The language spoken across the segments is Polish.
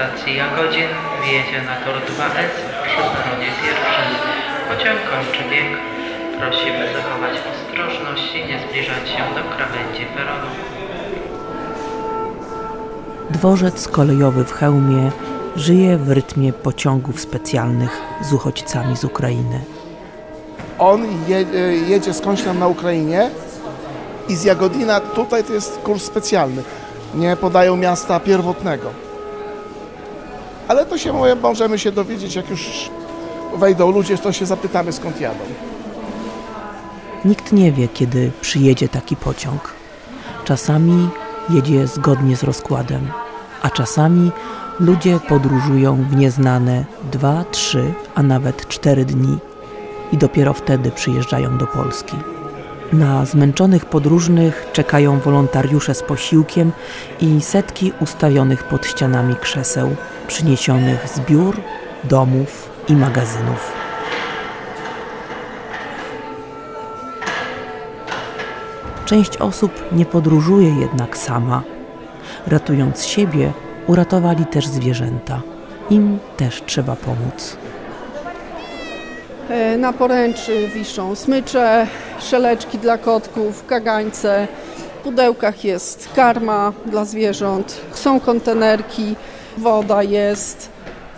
stacji Jagodzin wjedzie na tor 2S przy peronie pierwszym. Pociąg kończy bieg. Prosimy zachować ostrożność i nie zbliżać się do krawędzi peronu. Dworzec kolejowy w Chełmie żyje w rytmie pociągów specjalnych z uchodźcami z Ukrainy. On je, e, jedzie skądś tam na Ukrainie i z Jagodina tutaj to jest kurs specjalny. Nie podają miasta pierwotnego. Ale to się możemy się dowiedzieć, jak już wejdą ludzie, to się zapytamy skąd jadą. Nikt nie wie, kiedy przyjedzie taki pociąg. Czasami jedzie zgodnie z rozkładem, a czasami ludzie podróżują w nieznane dwa, trzy, a nawet cztery dni i dopiero wtedy przyjeżdżają do Polski. Na zmęczonych podróżnych czekają wolontariusze z posiłkiem i setki ustawionych pod ścianami krzeseł, przyniesionych z biur, domów i magazynów. Część osób nie podróżuje jednak sama. Ratując siebie, uratowali też zwierzęta. Im też trzeba pomóc. E, Na poręczy wiszą smycze, szeleczki dla kotków, kagańce. W pudełkach jest karma dla zwierząt, są kontenerki, woda jest.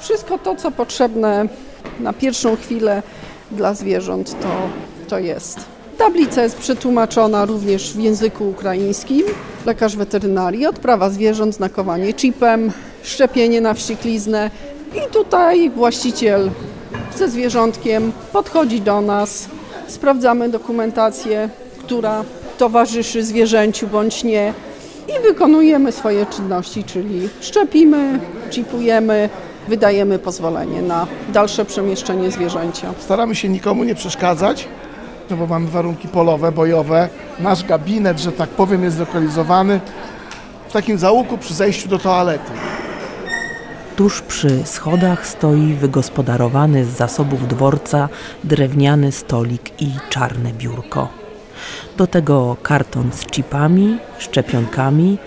Wszystko to, co potrzebne na pierwszą chwilę dla zwierząt, to, to jest. Tablica jest przetłumaczona również w języku ukraińskim. Lekarz weterynarii, odprawa zwierząt, znakowanie chipem, szczepienie na wściekliznę. I tutaj właściciel ze zwierzątkiem podchodzi do nas, sprawdzamy dokumentację, która towarzyszy zwierzęciu bądź nie i wykonujemy swoje czynności, czyli szczepimy, chipujemy, wydajemy pozwolenie na dalsze przemieszczenie zwierzęcia. Staramy się nikomu nie przeszkadzać, no bo mamy warunki polowe, bojowe. Nasz gabinet, że tak powiem, jest zlokalizowany w takim załuku przy zejściu do toalety. Tuż przy schodach stoi wygospodarowany z zasobów dworca drewniany stolik i czarne biurko. Do tego karton z chipami, szczepionkami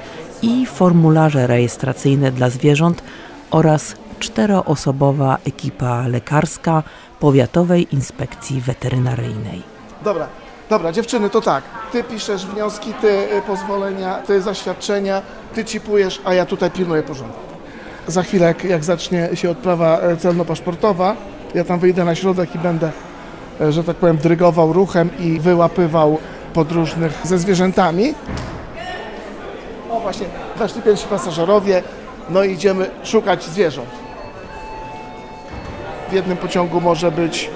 i formularze rejestracyjne dla zwierząt oraz czteroosobowa ekipa lekarska Powiatowej Inspekcji Weterynaryjnej. Dobra, dobra, dziewczyny, to tak. Ty piszesz wnioski, ty y, pozwolenia, ty zaświadczenia, ty chipujesz, a ja tutaj pilnuję porządku. Za chwilę, jak, jak zacznie się odprawa e, celno-paszportowa, ja tam wyjdę na środek i będę, e, że tak powiem, drygował ruchem i wyłapywał podróżnych ze zwierzętami. O właśnie, weszli pierwsi pasażerowie, no i idziemy szukać zwierząt. W jednym pociągu może być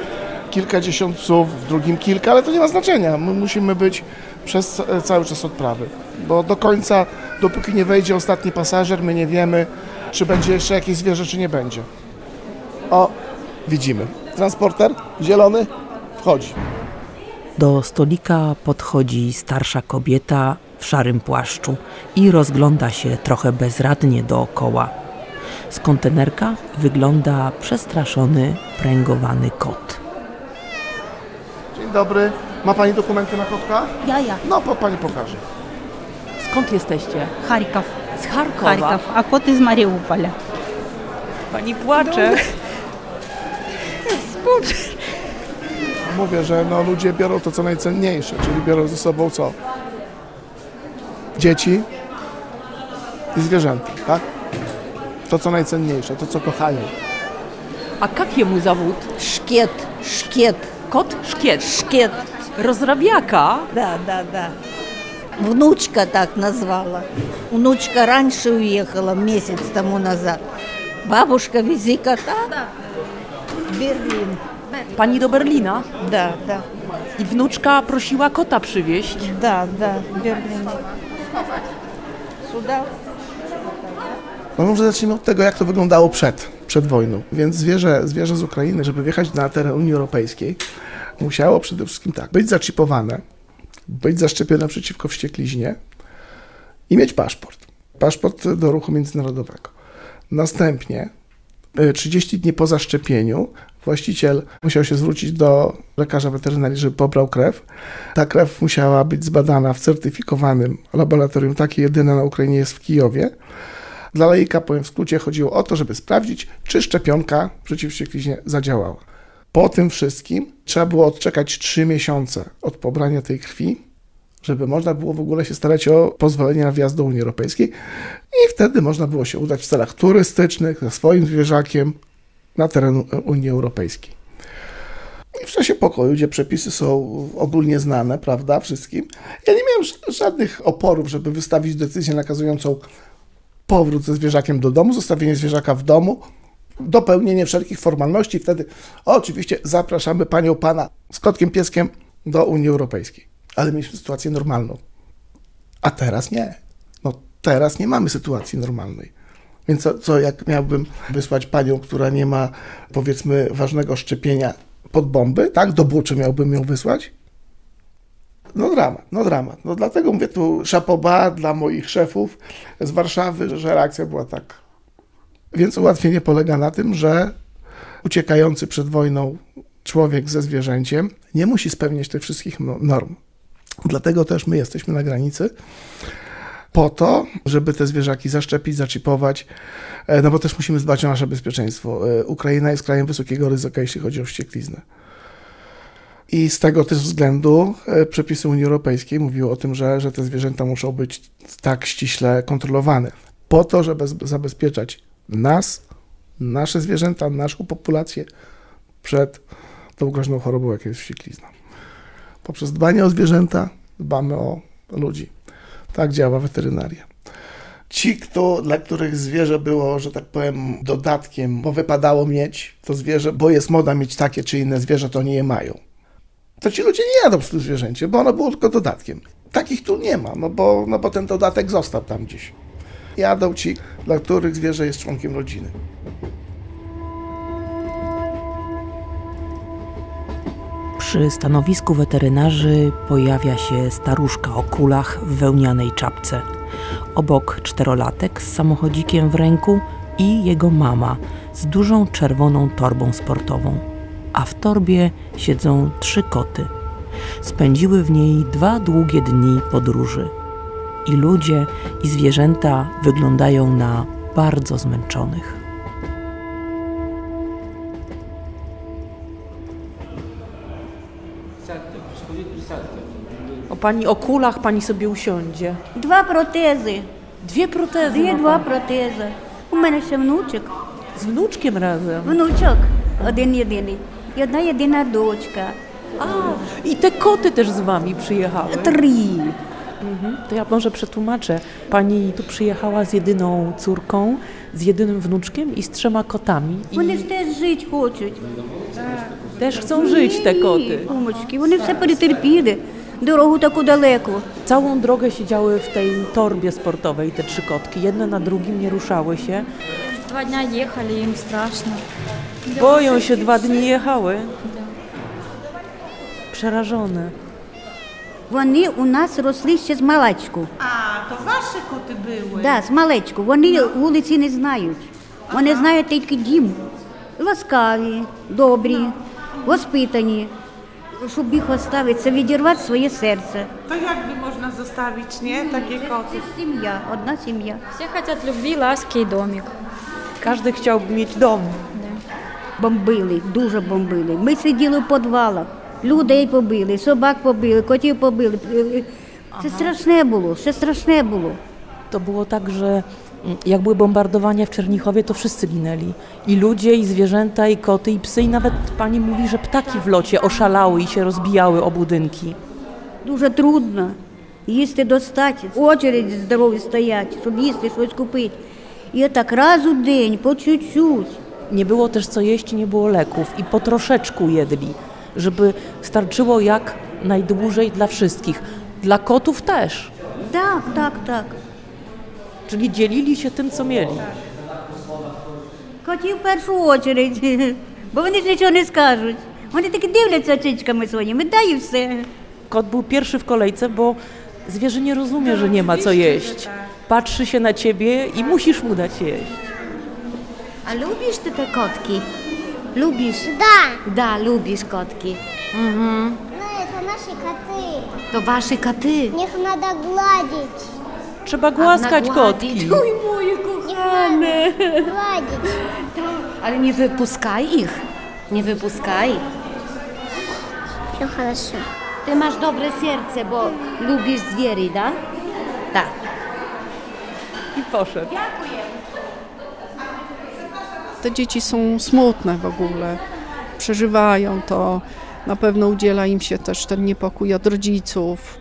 kilkadziesiąt psów, w drugim kilka, ale to nie ma znaczenia. My musimy być przez e, cały czas odprawy, bo do końca, dopóki nie wejdzie ostatni pasażer, my nie wiemy, czy będzie jeszcze jakieś zwierzę, czy nie będzie. O, widzimy. Transporter zielony wchodzi. Do stolika podchodzi starsza kobieta w szarym płaszczu i rozgląda się trochę bezradnie dookoła. Z kontenerka wygląda przestraszony, pręgowany kot. Dzień dobry. Ma pani dokumenty na kotka? Ja, ja. No, po, pani pokaże. Skąd jesteście? Charikow. Z Charkowa. Харьков. А кот из Мариуполя. Pani płacze. Mówię, że no, ludzie biorą to, co najcenniejsze, czyli biorą ze sobą co? Dzieci i zwierzęta, tak? To, co najcenniejsze, to, co kochają. А как ему зовут? Шкет, шкет, Kot Szkiet. шкет. Rozrabiaka. Да, да, да. Внучка так назвала. Внучка раньше уехала, месяц тому назад. Бабушка, вези кота. В Берлин. Pani do Berlina. Да, да, I wnuczka prosiła kota przywieźć. да, да, Берлин. Сюда? No może zacznijmy od tego, jak to wyglądało przed, przed wojną. Więc zwierzę, zwierzę z Ukrainy, żeby wjechać na teren Unii Europejskiej, musiało przede wszystkim tak, być zaczipowane, być zaszczepione przeciwko wściekliźnie i mieć paszport. Paszport do ruchu międzynarodowego. Następnie y, 30 dni po zaszczepieniu właściciel musiał się zwrócić do lekarza weterynarii, żeby pobrał krew. Ta krew musiała być zbadana w certyfikowanym laboratorium, takie jedyne na Ukrainie jest w Kijowie Dla laika, powiem w skrócie, chodziło o to, żeby sprawdzić, czy szczepionka przeciw wściekliznie zadziałała. Po tym wszystkim trzeba było odczekać 3 miesiące od pobrania tej krwi, żeby można było w ogóle się starać o pozwolenie na wjazd do Unii Europejskiej i wtedy można było się udać w celach turystycznych ze swoim zwierzakiem na teren Unii Europejskiej. I w czasie pokoju, gdzie przepisy są ogólnie znane, prawda, wszystkim, ja nie miałem żadnych oporów, żeby wystawić decyzję nakazującą powrót ze zwierzakiem do domu, zostawienie zwierzaka w domu, dopełnienie wszelkich formalności wtedy oczywiście zapraszamy panią, pana z kotkiem, pieskiem do Unii Europejskiej. Ale mieliśmy sytuację normalną. A teraz nie. No teraz nie mamy sytuacji normalnej. Więc co, co jak miałbym wysłać panią, która nie ma powiedzmy ważnego szczepienia pod bomby, tak? Do buczy miałbym ją wysłać? No dramat, no dramat. No dlatego mówię tu szapoba dla moich szefów z Warszawy, że reakcja była tak. Więc ułatwienie polega na tym, że uciekający przed wojną człowiek ze zwierzęciem nie musi spełniać tych wszystkich no- norm. Dlatego też my jesteśmy na granicy po to, żeby te zwierzaki zaszczepić, zaczipować, e, no bo też musimy dbać o nasze bezpieczeństwo. E, Ukraina jest krajem wysokiego ryzyka, jeśli chodzi o wściekliznę. I z tego też względu e, przepisy Unii Europejskiej mówiły o tym, że, że te zwierzęta muszą być tak ściśle kontrolowane, po to, żeby zabezpieczać nas, nasze zwierzęta, naszą populację przed tą groźną chorobą, jaką jest wścieklizna. Poprzez dbanie o zwierzęta dbamy o ludzi. Tak działa weterynaria. Ci, kto, dla których zwierzę było, że tak powiem, dodatkiem, bo wypadało mieć to zwierzę, bo jest moda mieć takie czy inne zwierzę, to nie je mają. To ci ludzie nie jadą przy tym zwierzęcie, bo ono było tylko dodatkiem. Takich tu nie ma, no bo, no bo ten dodatek został tam gdzieś. Jadą ci, dla których zwierzę jest członkiem rodziny. Przy stanowisku weterynarzy pojawia się staruszka o kulach w wełnianej czapce. Obok czterolatek z samochodzikiem w ręku i jego mama z dużą czerwoną torbą sportową. A w torbie siedzą trzy koty. Spędziły w niej dwa długie dni podróży I ludzie, i zwierzęta wyglądają na bardzo zmęczonych. O pani o kulach pani sobie usiądzie. Два протези. Dwie protezy. Дві ma два pani. протези. У мене ще внучок. Z wnuczkiem razem. Внучок один єдиний. І одна єдина дочка. A, i te koty też z wami przyjechały. Три. Mhm. To ja może przetłumaczę. Pani tu przyjechała z jedyną córką, z jedynym wnuczkiem i z trzema kotami. Вони I ж теж жити хочуть. też chcą żyć te koty. Кумочки, вони все перетерпіли. Дорогу таку далеку. Całą drogę siedziały w tej torbie sportowej, te trzy kotki. Jedne na drugim nie ruszały się. Два дня ехали, им страшно. Boją się, dwa dni jechały. Przerażone. Вони у нас росли ще з малечку. А, то ваші коти були? Да, з малечку. Вони вулиці не знають. Вони знають тільки дім. Ласкаві, добрі, воспитані. Щоб їх оставити, це відірвати своє серце. То як би можна заставити, ні, такі Це коти? сім'я, одна сім'я. Все хотят любви, ласки и домик. Każdy chciałby mieć dom. Бомбили, дуже бомбили. Ми сиділи в підвалах, людей побили, собак побили, котів побили. Це страшне було, це страшне було. To było tak, że mm, jak były bombardowania w Czernichowie, to wszyscy ginęli. I ludzie, i zwierzęta, i koty, i psy. I nawet pani mówi, że ptaki w locie oszalały i się rozbijały o budynki. Дуже трудно їсти достати, в очереді здорові стоять, щоб їсти щось купити. І так раз у день, по чуть-чуть. Nie było też co jeść, nie było leków i po troszeczku jedli, żeby starczyło jak najdłużej dla wszystkich. Dla kotów też, Так, так, так. czyli dzielili się tym, co mieli. Котів в першу очередь, бо вони ж нічого не скажуть. Вони таки дивляться очичками своїми, дай і все. Kot był pierwszy w kolejce, bo zwierzę nie rozumie, że nie ma co jeść. Patrzy się na ciebie i musisz mu dać jeść. А любиш ти те котки? Любиш? Да, Да, любиш котки. Угу. ну это наши коты. То ваші коти. Их надо гладить. trzeba głaskać kotki. Ой, мої кохане. Гладить. Але не випускай їх. Не wypuskaj. Все хорошо. Ty masz dobre serce, bo lubisz zwiery, da? Tak. I poszedł. Te dzieci są smutne w ogóle, przeżywają to. Na pewno udziela im się też ten niepokój od rodziców.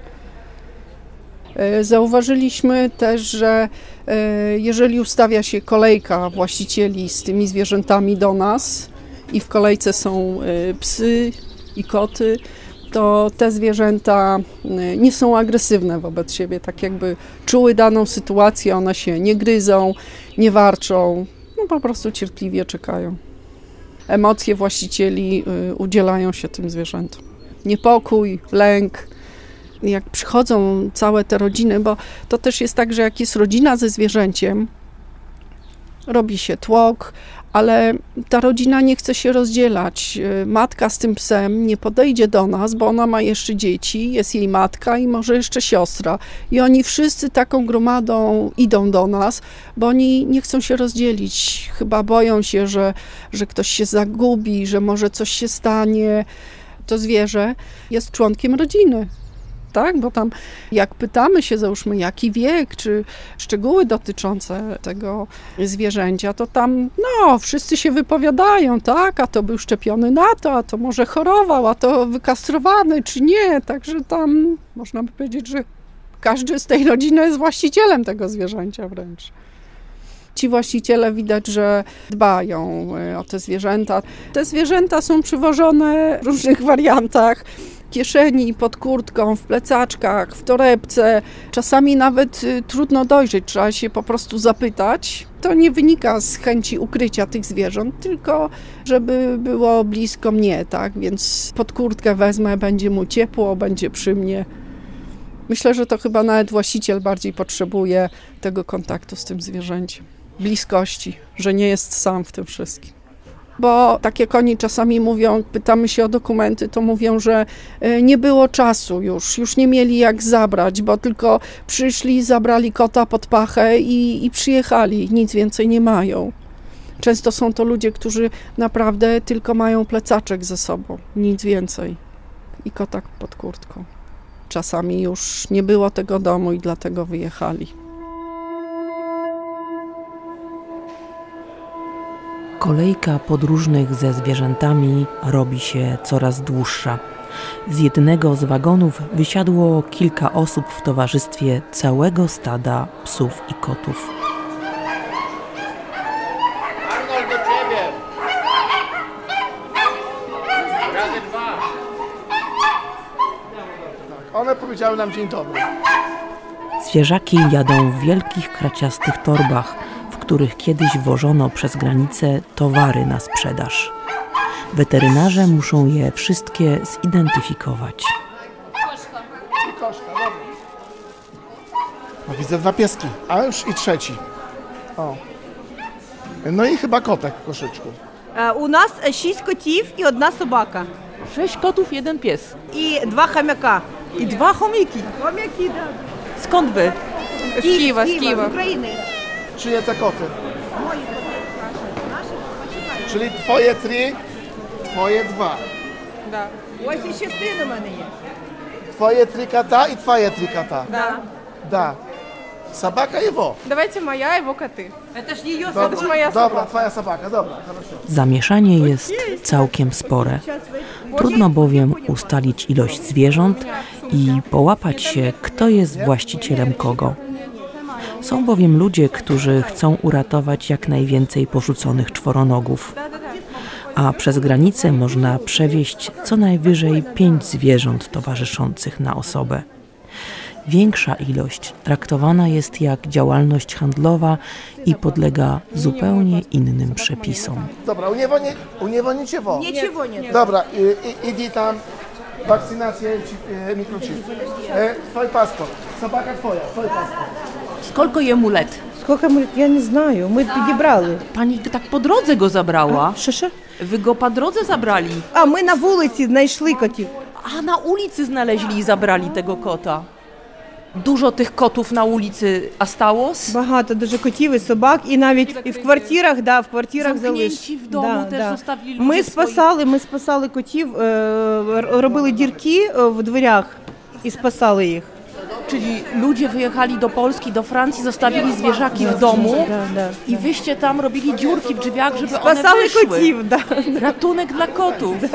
E, Zauważyliśmy też, że e, jeżeli ustawia się kolejka właścicieli z tymi zwierzętami do nas i w kolejce są e, psy i koty, to te zwierzęta nie są agresywne wobec siebie, tak jakby czuły daną sytuację, one się nie gryzą, nie warczą, po prostu cierpliwie czekają. Emocje właścicieli y, udzielają się tym zwierzętom. Niepokój, lęk. Jak przychodzą całe te rodziny, bo to też jest tak, że jak jest rodzina ze zwierzęciem, robi się tłok, ale ta rodzina nie chce się rozdzielać. Y, Matka z tym psem nie podejdzie do nas, bo ona ma jeszcze dzieci, jest jej matka i może jeszcze siostra. I oni wszyscy taką gromadą idą do nas, bo oni nie chcą się rozdzielić. Chyba boją się, że, że ktoś się zagubi, że może coś się stanie. To zwierzę jest członkiem rodziny. Tak, bo tam jak pytamy się, załóżmy, jaki wiek, czy szczegóły dotyczące tego zwierzęcia, to tam, no, wszyscy się wypowiadają, tak, a to był szczepiony na to, a to może chorował, a to wykastrowany, czy nie. Także tam można by powiedzieć, że każdy z tej rodziny jest właścicielem tego zwierzęcia wręcz. Ci właściciele widać, że dbają e, o te zwierzęta. Te zwierzęta są przywożone w różnych wariantach. Kieszeni, pod kurtką, w plecaczkach, w torebce. Czasami nawet y, trudno dojrzeć, trzeba się po prostu zapytać. To nie wynika z chęci ukrycia tych zwierząt, tylko żeby było blisko mnie, tak? Więc pod kurtkę wezmę, będzie mu ciepło, będzie przy mnie. Myślę, że to chyba nawet właściciel bardziej potrzebuje tego kontaktu z tym zwierzęciem, bliskości, że nie jest sam w tym wszystkim. Bo tak jak oni czasami mówią, pytamy się o dokumenty, to mówią, że e, nie było czasu już, już nie mieli jak zabrać, bo tylko przyszli, zabrali kota pod pachę i, i przyjechali, nic więcej nie mają. Często są to ludzie, którzy naprawdę tylko mają plecaczek ze sobą, nic więcej. I kotak pod kurtką. Czasami już nie było tego domu i dlatego wyjechali. Kolejka podróżnych ze zwierzętami robi się coraz dłuższa. Z jednego z wagonów wysiadło kilka osób w towarzystwie całego stada psów i kotów. Arnold do ciebie! Razy dwa. One powiedziały nam dzień dobry. Zwierzaki jadą w wielkich kraciastych torbach, których kiedyś wożono przez granicę towary na sprzedaż. Weterynarze muszą je wszystkie zidentyfikować. No, widzę dwa pieski, a już i trzeci. O. No i chyba kotek w koszyczku. E, u nas sześć kotów i jedna sobaka. Sześć kotów, jeden pies. I dwa chamiaka. I dwa chomiki. Chomiki. Tak. Skąd wy? Z Kiwa, z Kiwa. Z Ukrainy Czyje te koty? Czyli twoje trzy, twoje dwa. Да. Ось іще син у мене є. Twoje trzy kata i twoje trzy kata. Да. Da. Собака его. Давайте моя, его коты. Это ж ее, Dobra, это ж моя dobra собака. twoja собака, dobra, хорошо. Zamieszanie jest całkiem spore. Trudno bowiem ustalić ilość zwierząt i połapać się, kto jest właścicielem kogo. Są bowiem ludzie, którzy chcą uratować jak najwięcej porzuconych czworonogów. A przez granicę można przewieźć co najwyżej pięć zwierząt towarzyszących na osobę. Większa ilość traktowana jest jak działalność handlowa i podlega zupełnie innym przepisom. Dobra, uniewolnicie uniewolnicie wo. Nie Dobra, idź tam, wakcynację, e, mikrochip. E, twój paszport. Sobaka twoja, twój paszport. Сколько jemu lat? Сколько ми, я не знаю, ми підібрали. Pani tak po drodze go zabrała. Що що? Wy go po drodze zabrali. А ми на вулиці знайшли котів. A na ulicy znaleźli i zabrali tego kota. Dużo tych kotów na ulicy Astałos? Багато дуже котів і собак, і навіть і в квартирах, да, в квартирах Zamknięci залиш. w domu też zostawili Ми swої. спасали, ми спасали котів, е, р- робили дірки е, в дверях і спасали їх. Czyli ludzie wyjechali do Polski, do Francji, zostawili zwierzaki w domu i wyście tam robili dziurki w drzwiach, żeby one wyszły. Ratunek dla kotów.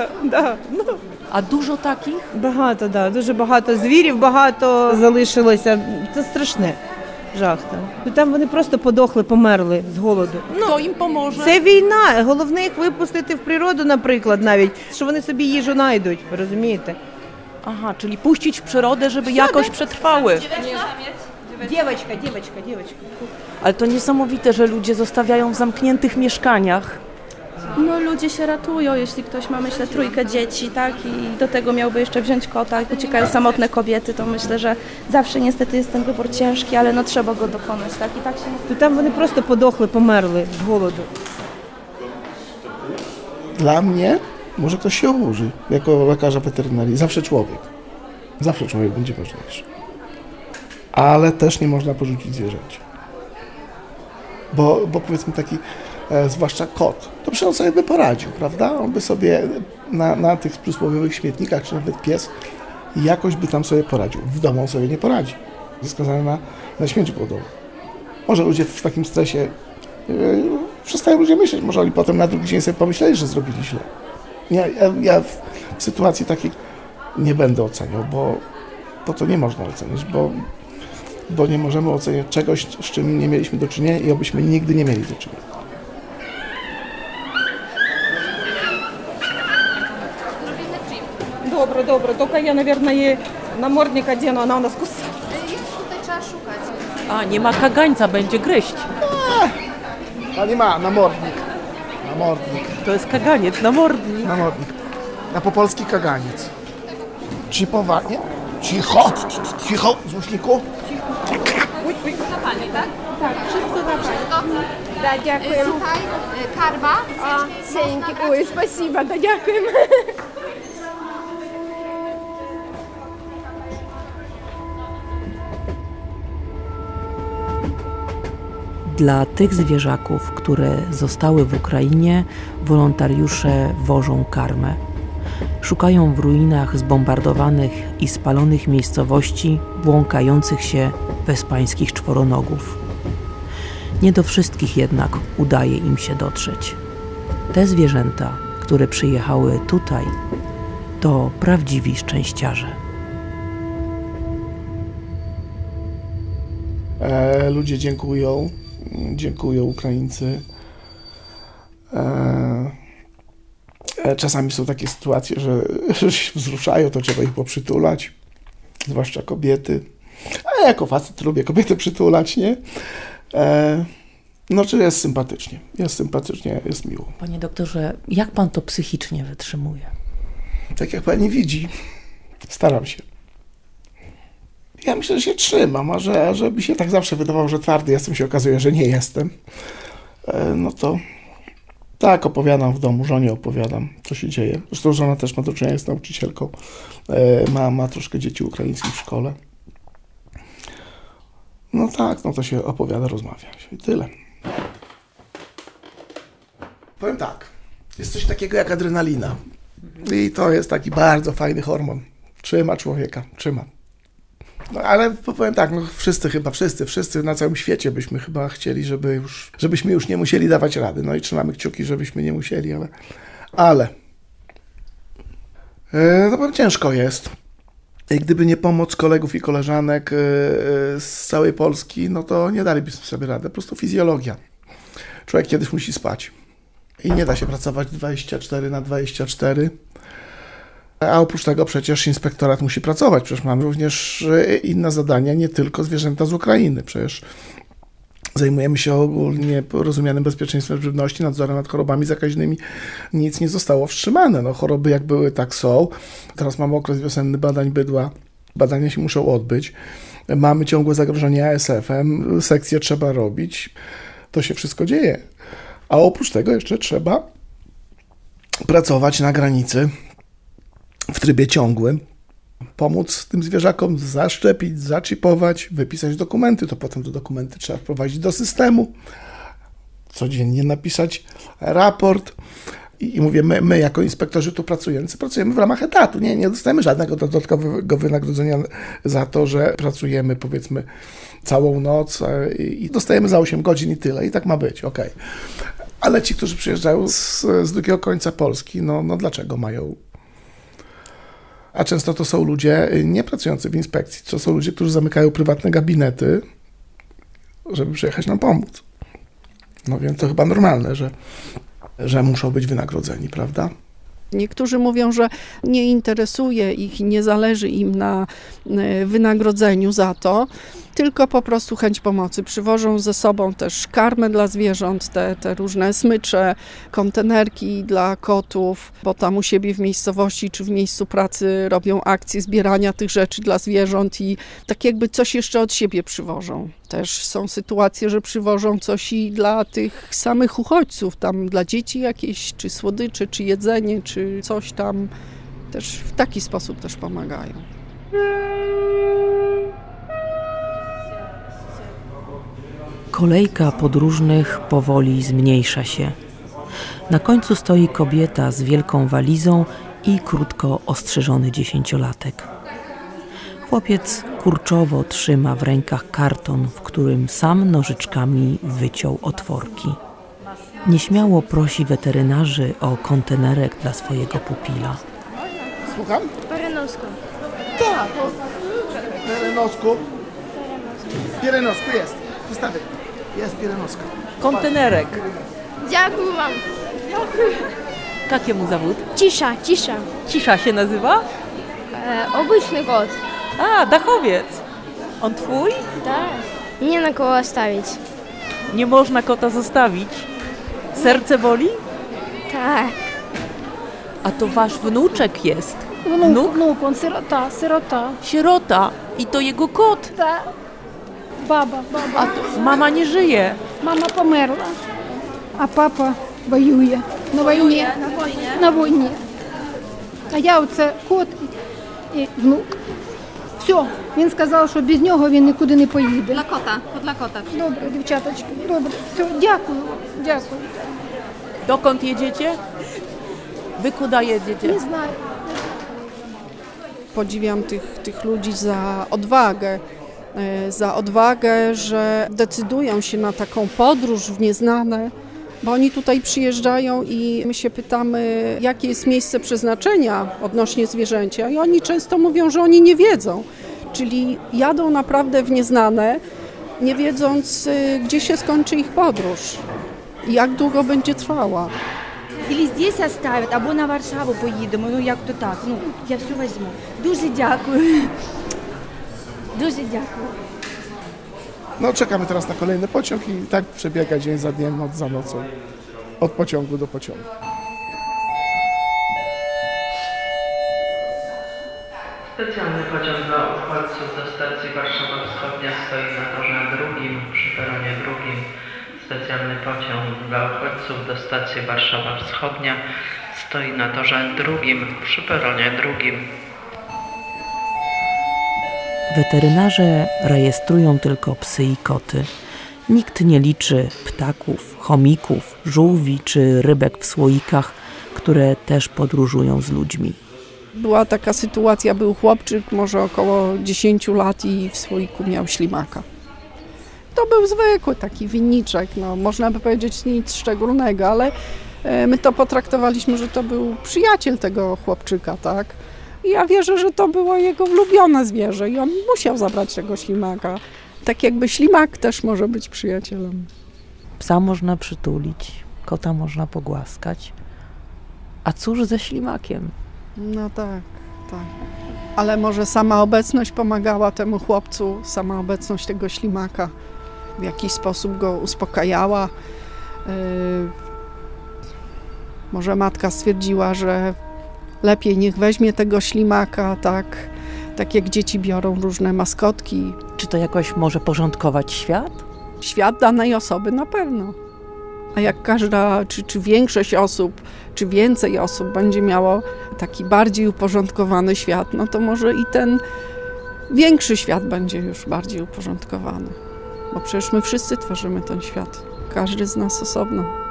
Ну, A dużo takich? багато, да, дуже багато звірів, багато залишилося. Це страшне. Жах там. Ну, Там вони просто подохли, померли з голоду. Kto im pomoże? Це війна. Головне їх випустити в природу, наприклад, навіть, що вони собі їжу знайдуть, розумієте? Aha, czyli puścić w przyrodę, żeby jakoś przetrwały. Дівочка, дівочка, дівочка. Ale to niesamowite, że ludzie zostawiają w zamkniętych mieszkaniach. No ludzie się ratują, jeśli ktoś ma, myślę, trójkę dzieci, tak, i do tego miałby jeszcze wziąć kota, jak uciekają samotne kobiety, to myślę, że zawsze niestety jest ten wybór ciężki, ale no trzeba go dokonać, tak, i tak się То там вони просто подохли, померли з голоду. Dla mnie może ktoś się oburzy jako lekarza weterynarii. Zawsze człowiek. Zawsze człowiek będzie ważniejszy. Ale też nie można porzucić zwierzęcia. Bo, bo powiedzmy taki, e, zwłaszcza kot, to przecież on sobie by poradził, prawda? On by sobie na, na tych przysłowiowych śmietnikach, czy nawet pies, jakoś by tam sobie poradził. W domu on sobie nie poradzi. Jest skazany na, na śmierć głodową. Może ludzie w takim stresie Yy, przestają ludzie myśleć, może oni potem na drugi dzień sobie pomyśleli, że zrobili źle. Ja, ja, ja w, w sytuacji takiej nie będę oceniał, bo, bo to nie można ocenić, bo, bo nie możemy oceniać czegoś, z czym nie mieliśmy do czynienia i obyśmy nigdy nie mieli do czynienia. Добре, добре. Тільки я, мабуть, її намордник одену, вона у нас кусає. A, nie ma kagańca, będzie gryźć. Pani ma, namordnik. Namordnik. To jest kaganiec, namordnik. Namordnik. Na po polski kaganiec. Chipowanie. Cicho, cicho, złośniku. Да, дякуємо. Слухай, карма. Сеньки. Ой, спасибо, да, дякуємо. Dla tych zwierzaków, które zostały w Ukrainie, wolontariusze wożą karmę. Szukają w ruinach zbombardowanych i spalonych miejscowości błąkających się bezpańskich czworonogów. Nie do wszystkich jednak udaje im się dotrzeć. Te zwierzęta, które przyjechały tutaj, to prawdziwi szczęściarze. E, ludzie dziękują, dziękują Ukraińcy. E, e, czasami są takie sytuacje, że, że się wzruszają, to trzeba ich poprzytulać, zwłaszcza kobiety. A ja jako facet lubię kobiety przytulać, nie? E, no, czy jest sympatycznie, jest sympatycznie, jest miło. Panie doktorze, jak pan to psychicznie wytrzymuje? Tak jak pani widzi, staram się. Ja myślę, że się trzymam, a że, że mi się tak zawsze wydawało, że twardy jestem, się okazuje, że nie jestem. E, No to tak, opowiadam w domu, żonie opowiadam, co się dzieje. Zresztą żona też ma do czynienia z nauczycielką, E, ma, ma troszkę dzieci ukraińskich w szkole. No tak, no to się opowiada, rozmawia się i tyle. Powiem tak, jest coś takiego jak adrenalina. I to jest taki bardzo fajny hormon. Trzyma człowieka, trzyma. No ale powiem tak, no wszyscy chyba, wszyscy, wszyscy na całym świecie byśmy chyba chcieli, żeby już, żebyśmy już nie musieli dawać rady. No i trzymamy kciuki, żebyśmy nie musieli, ale, ale e, no bo ciężko jest. I gdyby nie pomoc kolegów i koleżanek e, e, z całej Polski, no to nie dalibyśmy sobie rady. Po prostu fizjologia. Człowiek kiedyś musi spać. I nie da się pracować 24 na 24. A oprócz tego przecież inspektorat musi pracować. Przecież mamy również e, inne zadania, nie tylko zwierzęta z Ukrainy. Przecież zajmujemy się ogólnie rozumianym bezpieczeństwem żywności, nadzorem nad chorobami zakaźnymi. Nic nie zostało wstrzymane. No, choroby jak były, tak są. Teraz mamy okres wiosenny badań bydła. Badania się muszą odbyć. Mamy ciągłe zagrożenie ASF-em. Sekcje trzeba robić. To się wszystko dzieje. A oprócz tego jeszcze trzeba pracować na granicy w trybie ciągłym. pomóc tym zwierzakom zaszczepić, zaczipować, wypisać dokumenty. To potem te dokumenty trzeba wprowadzić do systemu, codziennie napisać raport. I, i mówię, my, my jako inspektorzy tu pracujący pracujemy w ramach etatu. Nie, nie dostajemy żadnego dodatkowego wynagrodzenia za to, że pracujemy powiedzmy całą noc e, i dostajemy za 8 godzin i tyle. I tak ma być, okej. Ale ci, którzy przyjeżdżają z, z drugiego końca Polski, no, no dlaczego mają a często to są ludzie nie pracujący w inspekcji, to są ludzie, którzy zamykają prywatne gabinety, żeby przyjechać nam pomóc. No więc to chyba normalne, że, że muszą być wynagrodzeni, prawda? Niektórzy mówią, że nie interesuje ich, nie zależy im na e, wynagrodzeniu za to, tylko po prostu chęć pomocy. Przywożą ze sobą też karmę dla zwierząt, te, te różne smycze, kontenerki dla kotów, bo tam u siebie w miejscowości czy w miejscu pracy robią akcje zbierania tych rzeczy dla zwierząt i tak jakby coś jeszcze od siebie przywożą. Też są sytuacje, że przywożą coś i dla tych samych uchodźców, tam dla dzieci jakieś, czy słodycze, czy jedzenie, czy coś tam. Też w taki sposób też pomagają. Kolejka podróżnych powoli zmniejsza się. Na końcu stoi kobieta z wielką walizą i krótko ostrzeżony dziesięciolatek. Chłopiec kurczowo trzyma w rękach karton, w którym sam nożyczkami wyciął otworki. Nieśmiało prosi weterynarzy o kontenerek dla swojego pupila. Słucham? Perenosku. Tak. Perenosku. Pierenosku jest. Wystawy. Jest Pierenoska. Kontenerek. Dziękuję wam. Dziękuję. Jak zawód? Cisza, cisza. Cisza się nazywa? E, obyczny kot. A, dachowiec. On twój? Tak. Nie na koło stawić. Nie można kota zostawić. Serce boli? Tak. A to wasz wnuczek jest. Внук, внук, он сирота, сирота. Sierota. I to jego kot. Да. Баба, баба. A to mama nie żyje. Мама померла, а папа воює на війні. На війні. На війні. А я оце кот і, і внук. Все, він сказав, що без нього він нікуди не поїде. Dla kota, to dla kota. Добре, дівчаточки, добре. Все, дякую, дякую. Dokąd jedziecie? Wy kuda jedziecie? Не знаю. Podziwiam tych, tych ludzi za odwagę. e, Za odwagę, że decydują się na taką podróż w nieznane, bo oni tutaj przyjeżdżają i my się pytamy, jakie jest miejsce przeznaczenia odnośnie zwierzęcia, i oni często mówią, że oni nie wiedzą. Czyli jadą naprawdę w nieznane, nie wiedząc, y, gdzie się skończy ich podróż i jak długo będzie trwała. Ілі здесь оставят, або на Варшаву поїдемо. Ну як то так. Ну я все візьму. Дуже дякую. Дуже дякую. No czekamy teraz na kolejny pociąg i tak przebiega dzień za dniem, noc za nocą. Od pociągu do pociągu. Specjalny pociąg dla uchodźców do stacji Warszawa Wschodnia stoi na torze drugim, przy peronie drugim. Specjalny pociąg dla uchodźców do stacji Warszawa Wschodnia stoi na torze drugim, przy peronie drugim. Weterynarze rejestrują tylko psy i koty. Nikt nie liczy ptaków, chomików, żółwi czy rybek w słoikach, które też podróżują z ludźmi. Była taka sytuacja, był chłopczyk, może około 10 lat i w słoiku miał ślimaka. To był zwykły taki winniczek, no, można by powiedzieć nic szczególnego, ale e, my to potraktowaliśmy, że to był przyjaciel tego chłopczyka, tak? I ja wierzę, że to było jego ulubione zwierzę i on musiał zabrać tego ślimaka. Tak jakby ślimak też może być przyjacielem. Psa można przytulić, kota można pogłaskać. A cóż ze ślimakiem? No tak, tak. Ale może sama obecność pomagała temu chłopcu, sama obecność tego ślimaka w jakiś sposób go uspokajała. Yy, może matka stwierdziła, że lepiej niech weźmie tego ślimaka, tak, tak jak dzieci biorą różne maskotki. Czy to jakoś może porządkować świat? Świat danej osoby na pewno. A jak każda, czy, czy większość osób, czy więcej osób będzie miało taki bardziej uporządkowany świat, no to może i ten większy świat będzie już bardziej uporządkowany. Bo przecież my wszyscy tworzymy ten świat, każdy z nas osobno.